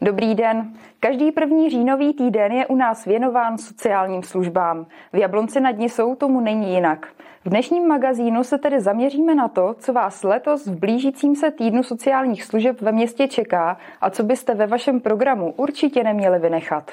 Dobrý den. Každý první říjnový týden je u nás věnován sociálním službám. V Jablonci nad Nisou tomu není jinak. V dnešním magazínu se tedy zaměříme na to, co vás letos v blížícím se týdnu sociálních služeb ve městě čeká a co byste ve vašem programu určitě neměli vynechat.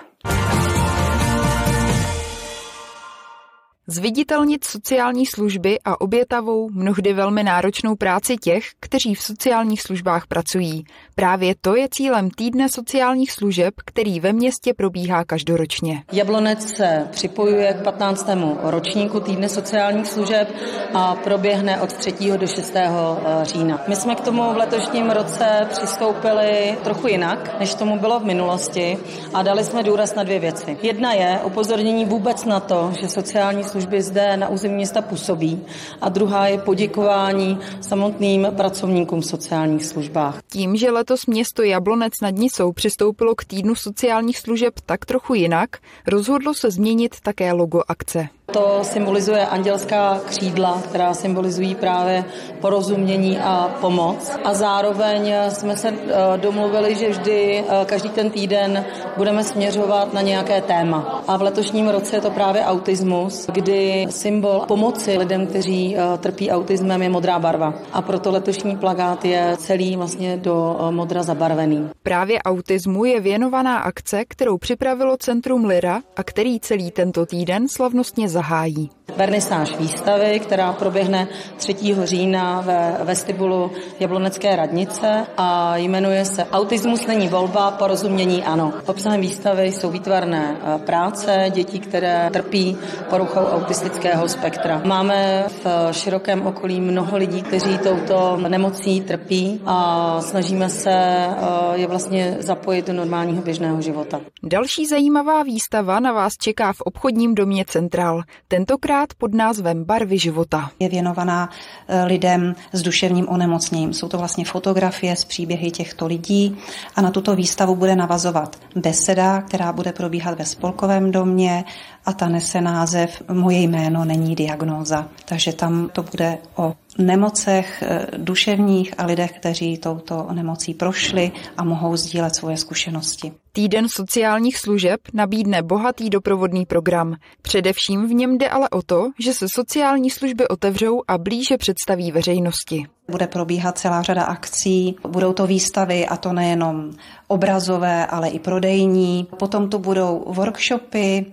Zviditelnit sociální služby a obětavou, mnohdy velmi náročnou práci těch, kteří v sociálních službách pracují. Právě to je cílem týdne sociálních služeb, který ve městě probíhá každoročně. Jablonec se připojuje k 15. ročníku týdne sociálních služeb a proběhne od 3. do 6. Eh, října. My jsme k tomu v letošním roce přistoupili trochu jinak, než tomu bylo v minulosti a dali jsme důraz na dvě věci. Jedna je upozornění vůbec na to, že sociální služby zde na území města působí a druhá je poděkování samotným pracovníkům v sociálních službách. Tím, že letos město Jablonec nad Nisou přistoupilo k týdnu sociálních služeb tak trochu jinak, rozhodlo se změnit také logo akce. To symbolizuje andělská křídla, která symbolizují právě porozumění a pomoc. A zároveň jsme se eh, domluvili, že vždy eh, každý ten týden budeme směřovat na nějaké téma. A v letošním roce je to právě autismus, kdy symbol pomoci lidem, kteří eh, trpí autismem, je modrá barva. A proto letošní plagát je celý vlastně do modra zabarvený. Právě autismu je věnovaná akce, kterou připravilo Centrum Lira a který celý tento týden slavnostně zahájí. Vernisáž výstavy, která proběhne 3. října ve vestibulu Jablonecké radnice a jmenuje se Autismus není volba, porozumění ano. Obsahem výstavy jsou výtvarné e, práce dětí, které trpí poruchou autistického spektra. Máme v širokém okolí mnoho lidí, kteří touto nemocí trpí a snažíme se e, je vlastně zapojit do normálního běžného života. Další zajímavá výstava na vás čeká v obchodním domě Central tentokrát pod názvem Barvy života. Je věnovaná eh, lidem s duševním onemocněním. Jsou to vlastně fotografie z příběhy těchto lidí a na tuto výstavu bude navazovat beseda, která bude probíhat ve spolkovém domě a ta nese název Moje jméno není diagnóza. Takže tam to bude o nemocech eh, duševních a lidech, kteří touto nemocí prošli a mohou sdílet svoje zkušenosti. Týden sociálních služeb nabídne bohatý doprovodný program. Především v něm jde ale o to, že se sociální služby otevřou a blíže představí veřejnosti. Bude probíhat celá řada akcí, budou to výstavy a to nejenom obrazové, ale i prodejní. Potom to budou workshopy,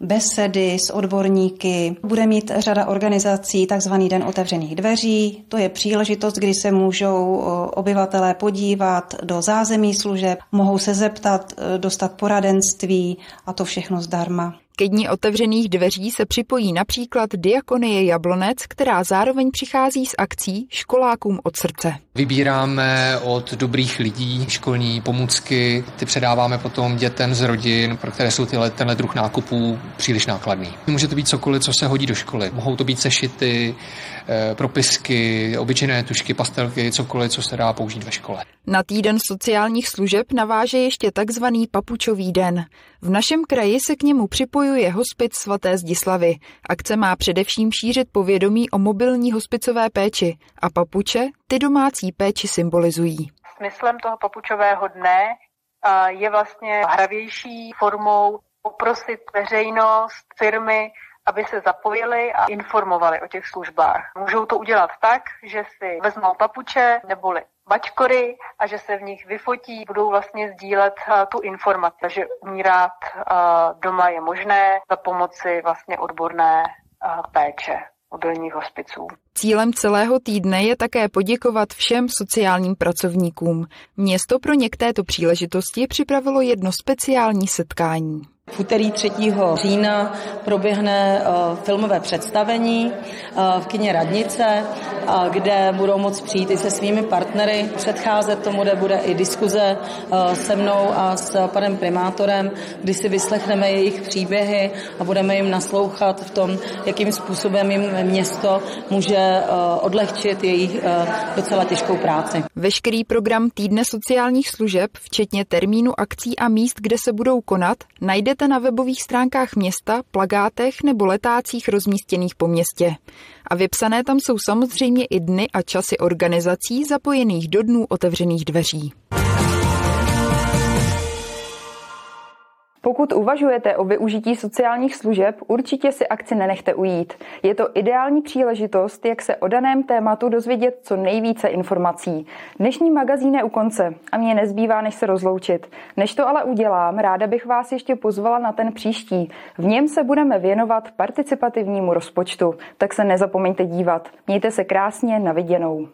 besedy s odborníky. Bude mít řada organizací takzvaný Den otevřených dveří. To je příležitost, kdy se můžou obyvatelé podívat do zázemí služeb, mohou se zeptat, e, dostat poradenství a to všechno zdarma. Ke dní otevřených dveří se připojí například Diakonie Jablonec, která zároveň přichází s akcí Školákům od srdce. Vybíráme od dobrých lidí školní pomůcky, ty předáváme potom dětem z rodin, pro které jsou tyhle, tenhle druh nákupů příliš nákladný. Může to být cokoliv, co se hodí do školy. Mohou to být sešity, eh, propisky, obyčejné tušky, pastelky, cokoliv, co se dá použít ve škole. Na týden sociálních služeb naváže ještě takzvaný papučový den. V našem kraji se k němu připojuje hospic svaté Zdislavy. Akce má především šířit povědomí o mobilní hospicové péči a papuče ty domácí péči symbolizují. Smyslem toho papučového dne je vlastně hravější formou poprosit veřejnost, firmy, aby se zapojili a informovali o těch službách. Můžou to udělat tak, že si vezmou papuče neboli bačkory a že se v nich vyfotí, budou vlastně sdílet tu informaci, že umírat doma je možné za pomoci vlastně odborné péče mobilních hospiců. Cílem celého týdne je také poděkovat všem sociálním pracovníkům. Město pro ně k této příležitosti připravilo jedno speciální setkání. V úterý 3. října proběhne eh, filmové představení eh, v kině Radnice, eh, kde budou moct přijít i se svými partnery. Předcházet tomu, kde bude i diskuze se mnou a s panem primátorem, kdy si vyslechneme jejich příběhy a budeme jim naslouchat v tom, jakým způsobem jim město může odlehčit jejich docela těžkou práci. Veškerý program Týdne sociálních služeb, včetně termínu akcí a míst, kde se budou konat, najde najdete na webových stránkách města, plagátech nebo letácích rozmístěných po městě. A vypsané tam jsou samozřejmě i dny a časy organizací zapojených do dnů otevřených dveří. Pokud uvažujete o využití sociálních služeb, určitě si akci nenechte ujít. Je to ideální příležitost, jak se o daném tématu dozvědět co nejvíce informací. Dnešní magazín je u konce a mě nezbývá, než se rozloučit. Než to ale udělám, ráda bych vás ještě pozvala na ten příští. V něm se budeme věnovat participativnímu rozpočtu, tak se nezapomeňte dívat. Mějte se krásně, na viděnou.